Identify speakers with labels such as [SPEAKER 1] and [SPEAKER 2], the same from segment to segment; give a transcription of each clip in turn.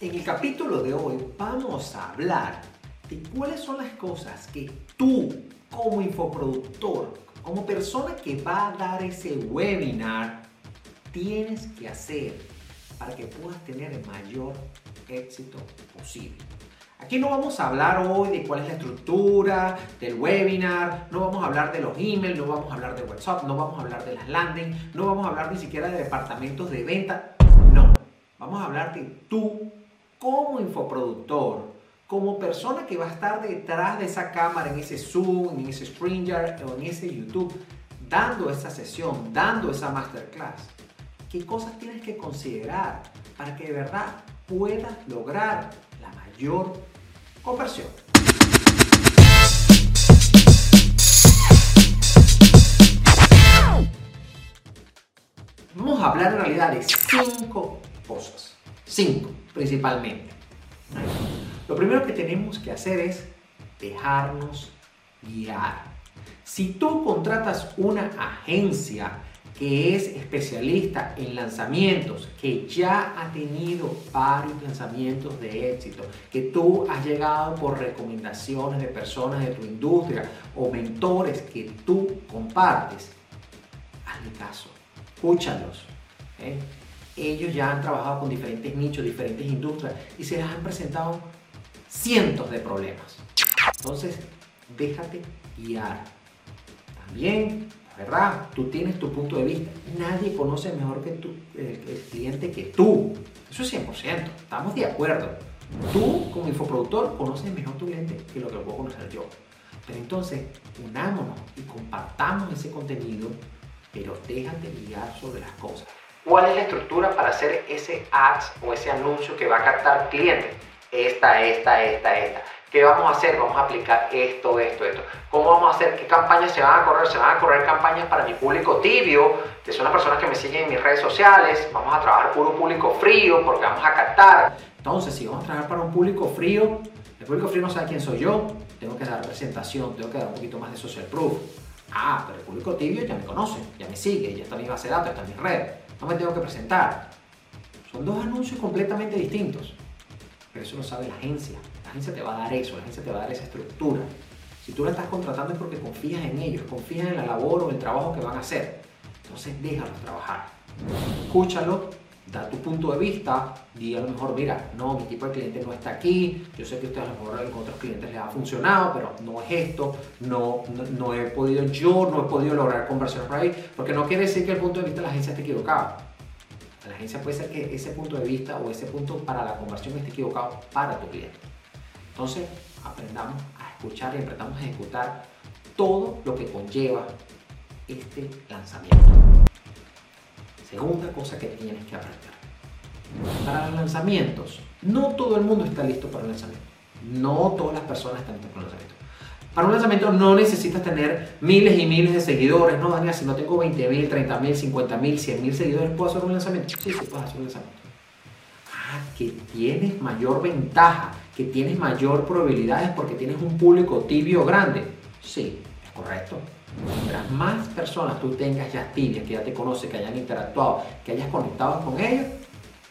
[SPEAKER 1] En el capítulo de hoy vamos a hablar de cuáles son las cosas que tú como infoproductor, como persona que va a dar ese webinar, tienes que hacer para que puedas tener el mayor éxito posible. Aquí no vamos a hablar hoy de cuál es la estructura del webinar, no vamos a hablar de los emails, no vamos a hablar de WhatsApp, no vamos a hablar de las landing, no vamos a hablar ni siquiera de departamentos de venta. No, vamos a hablar de tú como infoproductor, como persona que va a estar detrás de esa cámara, en ese Zoom, en ese StreamYard o en ese YouTube, dando esa sesión, dando esa masterclass, ¿qué cosas tienes que considerar para que de verdad puedas lograr la mayor conversión? Vamos a hablar en realidad de cinco cosas. Cinco, principalmente. Lo primero que tenemos que hacer es dejarnos guiar. Si tú contratas una agencia que es especialista en lanzamientos, que ya ha tenido varios lanzamientos de éxito, que tú has llegado por recomendaciones de personas de tu industria o mentores que tú compartes, hazle caso, escúchalos. ¿eh? Ellos ya han trabajado con diferentes nichos, diferentes industrias y se les han presentado cientos de problemas. Entonces, déjate guiar. También, la verdad, tú tienes tu punto de vista. Nadie conoce mejor que tú, el, cliente que tú. Eso es 100%. Estamos de acuerdo. Tú, como infoproductor, conoces mejor tu cliente que lo que puedo conocer yo. Pero entonces, unámonos y compartamos ese contenido, pero déjate guiar sobre las cosas. ¿Cuál es la estructura para hacer ese ads o ese anuncio que va a captar clientes? Esta, esta, esta, esta. ¿Qué vamos a hacer? Vamos a aplicar esto, esto, esto. ¿Cómo vamos a hacer? ¿Qué campañas se van a correr? Se van a correr campañas para mi público tibio, que son las personas que me siguen en mis redes sociales. Vamos a trabajar puro público frío porque vamos a captar. Entonces, si vamos a trabajar para un público frío, el público frío no sabe quién soy yo. Tengo que dar presentación, tengo que dar un poquito más de social proof. Ah, pero el público tibio ya me conoce, ya me sigue, ya está mi base de datos, está mi red no me tengo que presentar. Son dos anuncios completamente distintos. Pero eso lo sabe la agencia. La agencia te va a dar eso, la agencia te va a dar esa estructura. Si tú la estás contratando es porque confías en ellos, confías en la labor o el trabajo que van a hacer. Entonces déjalos trabajar. Escúchalo, da tu punto de vista, di a lo mejor, mira, no, mi tipo de cliente no está aquí, yo sé que a usted a lo mejor con otros clientes les ha funcionado, pero no es esto, no, no, he podido yo, no he podido lograr conversiones por ahí, porque no quiere decir que el punto de vista de la agencia esté equivocado. La agencia puede ser que ese punto de vista o ese punto para la conversión esté equivocado para tu cliente. Entonces, aprendamos a escuchar y aprendamos a ejecutar todo lo que conlleva este lanzamiento. Segunda cosa que tienes que aprender. Para los lanzamientos, no todo el mundo está listo para un lanzamiento. No todas las personas están listas para un lanzamiento. Para un lanzamiento no necesitas tener miles y miles de seguidores. No, Daniel, si no tengo 20 mil, 30 mil, 50 mil, 100 mil seguidores, ¿puedo hacer un lanzamiento? Sí, sí, puedes hacer un lanzamiento. Ah, que tienes mayor ventaja, que tienes mayor probabilidades porque tienes un público tibio grande. Sí, es correcto. Mientras más personas tú tengas ya tibias, que ya te conocen, que hayan interactuado, que hayas conectado con ellos,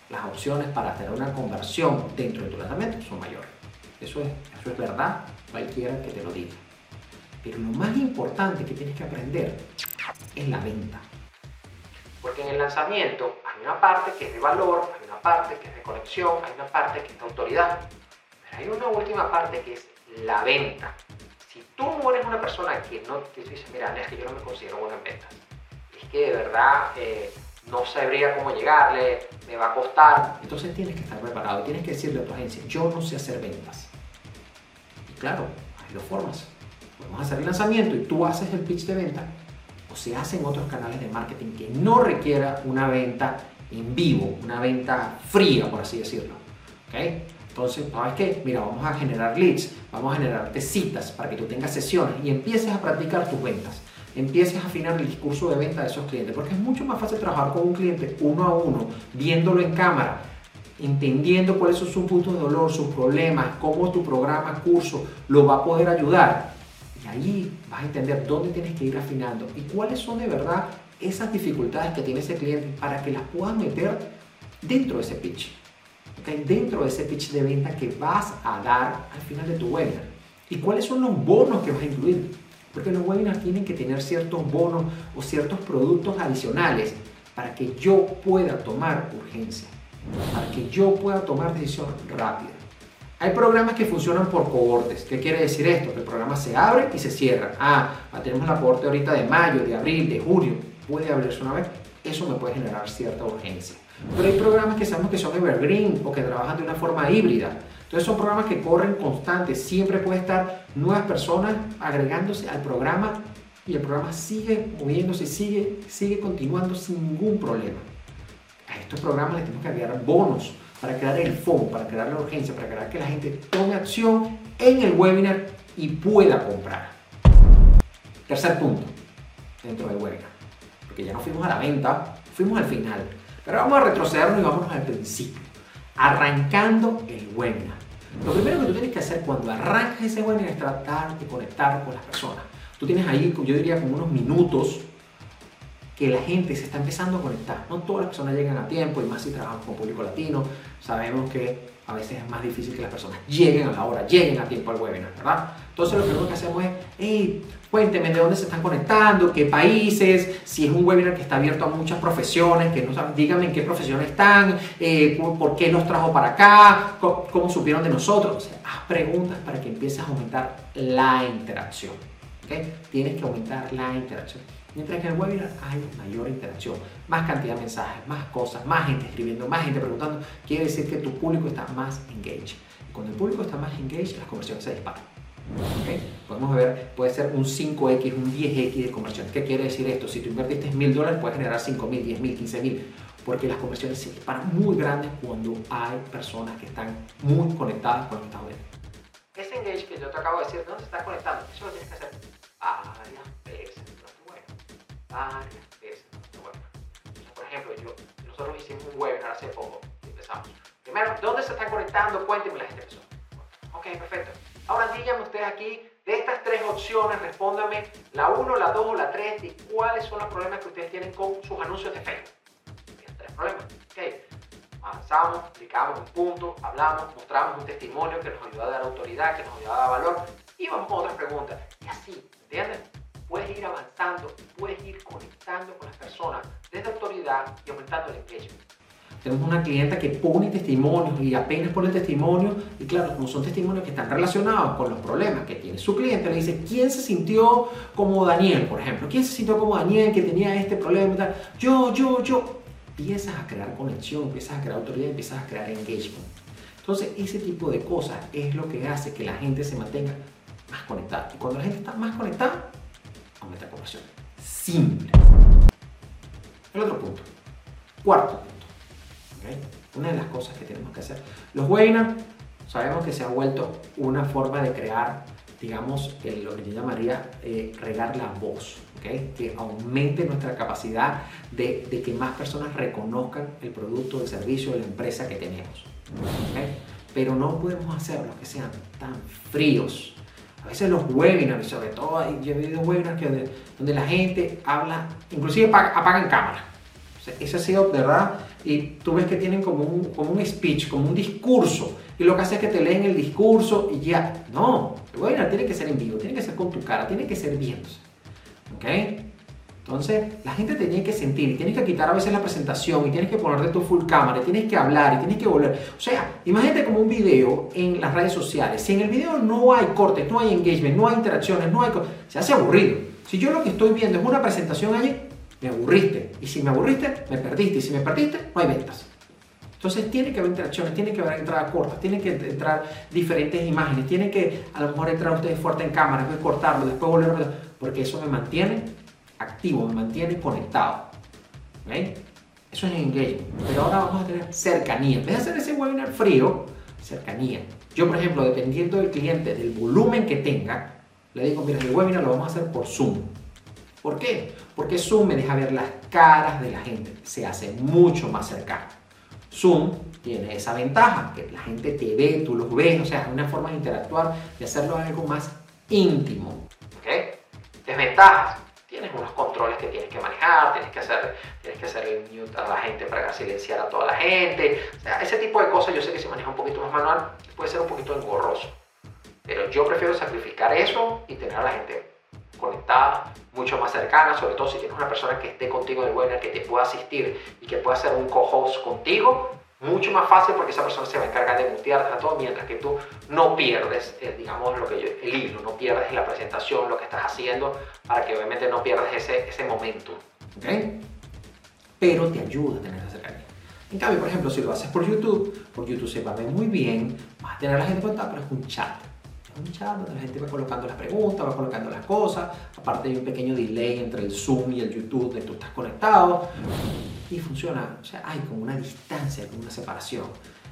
[SPEAKER 1] las opciones para tener una conversión dentro de tu lanzamiento son mayores. Eso es, eso es verdad, cualquiera que te lo diga. Pero lo más importante que tienes que aprender es la venta. Porque en el lanzamiento hay una parte que es de valor, hay una parte que es de conexión, hay una parte que es de autoridad. Pero hay una última parte que es la venta. Si tú eres una persona que no te dice, mira, es que yo no me considero buena en ventas, es que de verdad eh, no sabría cómo llegarle, me va a costar. Entonces tienes que estar preparado, tienes que decirle a tu agencia, yo no sé hacer ventas. Y claro, hay dos formas. Podemos hacer el lanzamiento y tú haces el pitch de venta, o se hacen otros canales de marketing que no requiera una venta en vivo, una venta fría, por así decirlo. ¿Okay? Entonces, ¿sabes qué? Mira, vamos a generar leads, vamos a generarte citas para que tú tengas sesiones y empieces a practicar tus ventas. Empieces a afinar el discurso de venta de esos clientes, porque es mucho más fácil trabajar con un cliente uno a uno, viéndolo en cámara, entendiendo cuáles son sus puntos de dolor, sus problemas, cómo tu programa, curso lo va a poder ayudar. Y ahí vas a entender dónde tienes que ir afinando y cuáles son de verdad esas dificultades que tiene ese cliente para que las puedas meter dentro de ese pitch. Dentro de ese pitch de venta que vas a dar al final de tu webinar. ¿Y cuáles son los bonos que vas a incluir? Porque los webinars tienen que tener ciertos bonos o ciertos productos adicionales para que yo pueda tomar urgencia, para que yo pueda tomar decisión rápida. Hay programas que funcionan por cohortes. ¿Qué quiere decir esto? Que el programa se abre y se cierra. Ah, tenemos la cohorte ahorita de mayo, de abril, de junio. Puede abrirse una vez. Eso me puede generar cierta urgencia. Pero hay programas que sabemos que son evergreen o que trabajan de una forma híbrida. Entonces son programas que corren constantes. Siempre puede estar nuevas personas agregándose al programa y el programa sigue moviéndose, sigue, sigue continuando sin ningún problema. A estos programas les tenemos que agregar bonos para crear el fondo, para crear la urgencia, para crear que la gente tome acción en el webinar y pueda comprar. Tercer punto dentro del webinar, porque ya no fuimos a la venta, fuimos al final. Pero vamos a retrocedernos y vámonos al principio, arrancando el webinar. Lo primero que tú tienes que hacer cuando arrancas ese webinar es tratar de conectar con las personas. Tú tienes ahí, yo diría, como unos minutos que la gente se está empezando a conectar. No todas las personas llegan a tiempo y más si trabajamos con público latino. Sabemos que a veces es más difícil que las personas lleguen a la hora, lleguen a tiempo al webinar, ¿verdad? Entonces lo primero que hacemos es, hey, cuénteme de dónde se están conectando, qué países, si es un webinar que está abierto a muchas profesiones, que no saben, díganme en qué profesiones están, eh, por qué nos trajo para acá, cómo, supieron de nosotros. Haz preguntas para que empieces a aumentar la interacción. ¿okay? Tienes que aumentar la interacción. Mientras que en el webinar hay mayor interacción, más cantidad de mensajes, más cosas, más gente escribiendo, más gente preguntando, quiere decir que tu público está más engaged. Y cuando el público está más engaged, las conversiones se disparan. Podemos ver, puede ser un 5X, un 10X de conversión. ¿Qué quiere decir esto? Si tú invertiste mil dólares, puedes generar 5 mil, 10 mil, 15 mil. Porque las conversiones se disparan muy grandes cuando hay personas que están muy conectadas con lo que estás viendo. Ese engage que yo te acabo de decir, ¿dónde se está conectando? Eso lo tienes que hacer varias veces por ejemplo, yo, nosotros hicimos un webinar hace poco empezamos. Primero, ¿dónde se están conectando? Cuéntenme la gente empezó. Ok, perfecto. Ahora díganme ustedes aquí, de estas tres opciones, respóndame la 1, la 2 o la 3 y cuáles son los problemas que ustedes tienen con sus anuncios de Facebook. Tienen tres problemas. Ok. Avanzamos, explicamos un punto, hablamos, mostramos un testimonio que nos ayuda a dar autoridad, que nos ayuda a dar valor y vamos con otras preguntas. Y así, ¿entienden? Puedes ir avanzando, puedes ir conectando con las personas desde autoridad y aumentando el engagement. Tenemos una clienta que pone testimonios y apenas pone el testimonio, y claro, como son testimonios que están relacionados con los problemas que tiene su cliente, le dice, ¿quién se sintió como Daniel, por ejemplo? ¿Quién se sintió como Daniel que tenía este problema y tal? Yo, yo, yo. Empiezas a crear conexión, empiezas a crear autoridad, empiezas a crear engagement. Entonces, ese tipo de cosas es lo que hace que la gente se mantenga más conectada. Y cuando la gente está más conectada, aumenta conversión. Simple. El otro punto. Cuarto punto. Una de las cosas que tenemos que hacer. Los webinars sabemos que se ha vuelto una forma de crear, digamos, lo que yo llamaría eh, regar la voz. Que aumente nuestra capacidad de, de, que más personas reconozcan el producto, el servicio la empresa que tenemos. Pero no podemos hacerlo que sean tan fríos a veces los webinars, sobre todo, yo he visto webinars que donde, la gente habla, inclusive apagan cámara. O eso ha sido, ¿verdad? Y tú ves que tienen como un, como un speech, como un discurso. Y lo que hace es que te leen el discurso y ya. No, el webinar tiene que ser en vivo, tiene que ser con tu cara, tiene que ser viéndose. ¿Ok? Entonces, la gente te tiene que sentir, y tienes que quitar a veces la presentación, y tienes que poner de tu full cámara, y tienes que hablar, y tienes que volver. O sea, imagínate como un video en las redes sociales. Si en el video no hay cortes, no hay engagement, no hay interacciones, no hay... Se hace aburrido. Si yo lo que estoy viendo es una presentación allí, me aburriste. Y si me aburriste, me perdiste. Y si me perdiste, no hay ventas. Entonces tiene que haber interacciones, tiene que haber entradas cortas, tiene que entrar diferentes imágenes, tiene que a lo mejor entrar ustedes fuerte en cámara, después cortarlo, después volverlo, porque eso me mantiene activo, me mantiene conectado. Eso es engagement. Pero ahora vamos a tener cercanía. En vez de hacer ese webinar frío, cercanía. Yo, por ejemplo, dependiendo del cliente, del volumen que tenga, le digo, mira, el webinar lo vamos a hacer por Zoom. ¿Por qué? Porque Zoom me deja ver las caras de la gente. Se hace mucho más cercano. Zoom tiene esa ventaja, que la gente te ve, tú los ves, o sea, es una forma de interactuar, de hacerlo algo más íntimo. ¿Ok? Desventajas tienes unos controles que tienes que manejar, tienes que hacer, tienes que hacer el mute a la gente para silenciar a toda la gente. O sea, ese tipo de cosas yo sé que se maneja un poquito más manual, puede ser un poquito engorroso. Pero yo prefiero sacrificar eso y tener a la gente conectada, mucho más cercana, sobre todo si tienes una persona que esté contigo el webinar, que te pueda asistir y que pueda ser un co-host contigo, mucho más fácil porque esa persona se va a encargar de mutearte a todo, mientras que tú no pierdes, eh, digamos, lo que yo, el hilo, no pierdes la presentación, lo que estás haciendo, para que obviamente no pierdas ese, ese momento. ¿Ok? Pero te ayuda a tener esa cercanía. En cambio, por ejemplo, si lo haces por YouTube, por YouTube se va a ver muy bien, vas a tener a la gente contada, pero es un chat un chat donde la gente va colocando las preguntas, va colocando las cosas. Aparte hay un pequeño delay entre el Zoom y el YouTube de tú estás conectado. Y funciona, o sea, hay como una distancia, como una separación.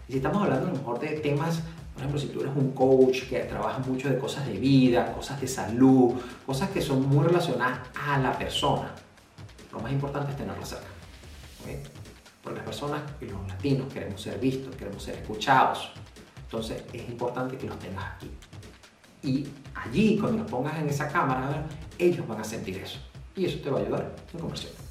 [SPEAKER 1] Y si estamos hablando a lo mejor de temas, por ejemplo, si tú eres un coach que trabaja mucho de cosas de vida, cosas de salud, cosas que son muy relacionadas a la persona, lo más importante es tenerla cerca. Porque las personas y los latinos queremos ser vistos, queremos ser escuchados. Entonces es importante que los tengas aquí. Y allí, cuando los pongas en esa cámara, ellos van a sentir eso. Y eso te va a ayudar en conversión.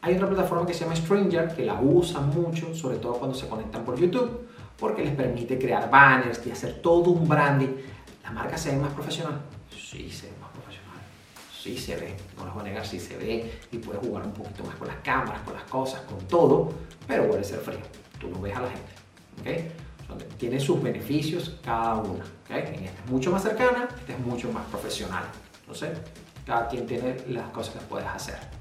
[SPEAKER 1] Hay otra plataforma que se llama Stranger que la usan mucho, sobre todo cuando se conectan por YouTube, porque les permite crear banners y hacer todo un branding. ¿La marca se ve más profesional? Sí, se ve más profesional. Sí se ve, no les voy a negar, sí se ve y puedes jugar un poquito más con las cámaras, con las cosas, con todo, pero puede ser frío. Tú no ves a la gente. ¿okay? tiene sus beneficios cada una. ¿okay? Esta es mucho más cercana, esta es mucho más profesional. Entonces, cada quien tiene las cosas que puedes hacer.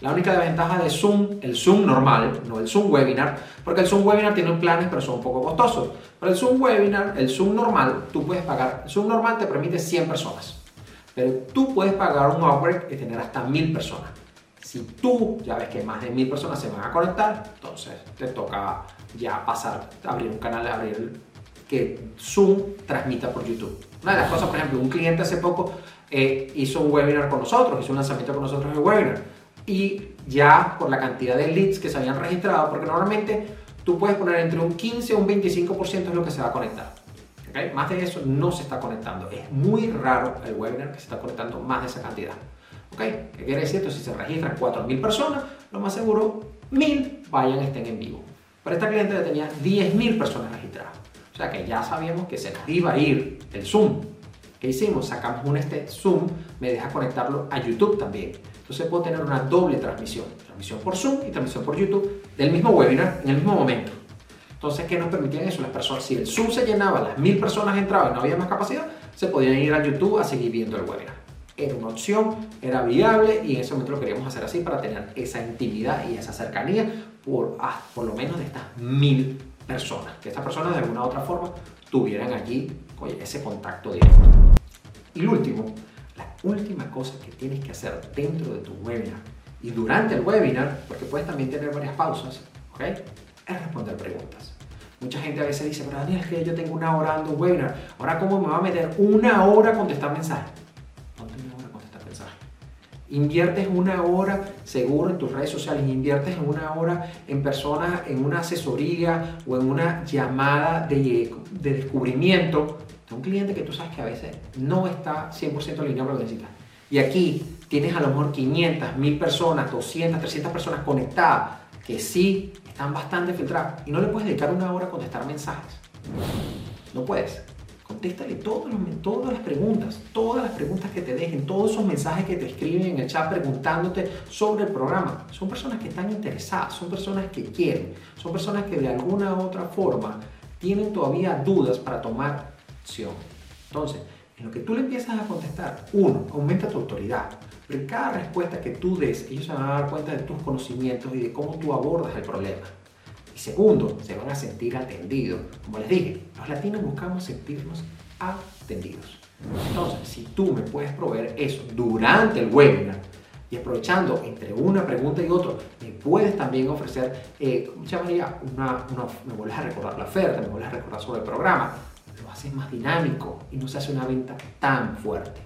[SPEAKER 1] La única desventaja de Zoom, el Zoom normal, no el Zoom Webinar, porque el Zoom Webinar tiene planes pero son un poco costosos. Pero el Zoom Webinar, el Zoom normal, tú puedes pagar, el Zoom normal te permite 100 personas, pero tú puedes pagar un upgrade y tener hasta 1000 personas. Si tú ya ves que más de 1000 personas se van a conectar, entonces te toca ya pasar, abrir un canal, abrir que Zoom transmita por YouTube. Una de las cosas, por ejemplo, un cliente hace poco eh, hizo un webinar con nosotros, hizo un lanzamiento con nosotros de webinar y ya por la cantidad de leads que se habían registrado, porque normalmente tú puedes poner entre un 15 o un 25% es lo que se va a conectar. ¿okay? Más de eso no se está conectando. Es muy raro el webinar que se está conectando más de esa cantidad. ¿Okay? ¿Qué quiere decir esto? Si se registran 4.000 personas, lo más seguro 1.000 vayan estén en vivo. Pero esta cliente ya tenía 10.000 personas registradas. O sea que ya sabíamos que se iba a ir el Zoom. ¿Qué hicimos? Sacamos un este Zoom, me deja conectarlo a YouTube también. Entonces puedo tener una doble transmisión. Transmisión por Zoom y transmisión por YouTube del mismo webinar en el mismo momento. Entonces, ¿qué nos permitían eso? Las personas, si el Zoom se llenaba, las mil personas entraban y no había más capacidad, se podían ir a YouTube a seguir viendo el webinar. Era una opción, era viable y en ese momento lo queríamos hacer así para tener esa intimidad y esa cercanía por, ah, por lo menos de estas mil personas, que estas personas de alguna u otra forma tuvieran allí ese contacto directo. Y lo último, la última cosa que tienes que hacer dentro de tu webinar y durante el webinar, porque puedes también tener varias pausas, ¿ok? Es responder preguntas. Mucha gente a veces dice, pero Daniel, es que yo tengo una hora dando un webinar, ahora cómo me va a meter una hora a contestar mensajes Inviertes una hora seguro en tus redes sociales, inviertes una hora en personas, en una asesoría o en una llamada de, de descubrimiento un cliente que tú sabes que a veces no está 100% alineado con lo que. Y aquí tienes a lo mejor 500, 1000 personas, 200, 300 personas conectadas que sí están bastante filtradas y no le puedes dedicar una hora a contestar mensajes. No puedes. Contéstale todas las preguntas, todas las preguntas que te dejen, todos esos mensajes que te escriben en el chat preguntándote sobre el programa. Son personas que están interesadas, son personas que quieren, son personas que de alguna u otra forma tienen todavía dudas para tomar acción. Entonces, en lo que tú le empiezas a contestar, uno, aumenta tu autoridad. Pero cada respuesta que tú des, ellos se van a dar cuenta de tus conocimientos y de cómo tú abordas el problema. Y segundo, se van a sentir atendidos. Como les dije, los latinos buscamos sentirnos atendidos. Entonces, si tú me puedes proveer eso durante el webinar y aprovechando entre una pregunta y otra, me puedes también ofrecer, eh, María, una, me vuelves a recordar la oferta, me vuelves a recordar sobre el programa, lo haces más dinámico y no se hace una venta tan fuerte.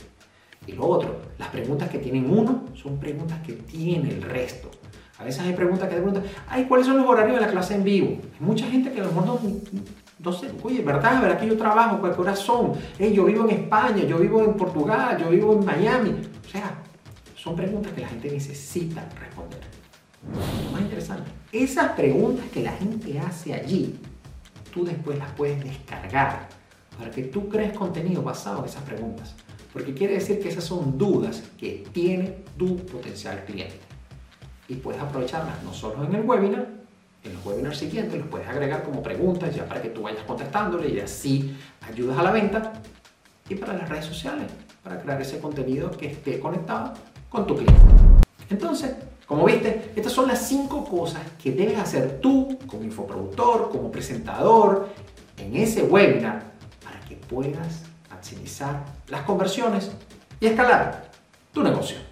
[SPEAKER 1] Y lo otro, las preguntas que tienen uno son preguntas que tiene el resto. A veces hay preguntas que te preguntan, ay, ¿cuáles son los horarios de la clase en vivo? Hay mucha gente que a lo mejor no, no sé, oye, ¿verdad? ¿Verdad que yo trabajo? ¿Cuál hora son? yo vivo en España, yo vivo en Portugal, yo vivo en Miami. O sea, son preguntas que la gente necesita responder. Lo más interesante, esas preguntas que la gente hace allí, tú después las puedes descargar para que tú crees contenido basado en esas preguntas. Porque quiere decir que esas son dudas que tiene tu potencial cliente. Y puedes aprovecharlas no solo en el webinar, en los webinars siguientes los puedes agregar como preguntas ya para que tú vayas contestándole y así ayudas a la venta. Y para las redes sociales, para crear ese contenido que esté conectado con tu cliente. Entonces, como viste, estas son las cinco cosas que debes hacer tú como infoproductor, como presentador, en ese webinar puedas maximizar las conversiones y escalar tu negocio.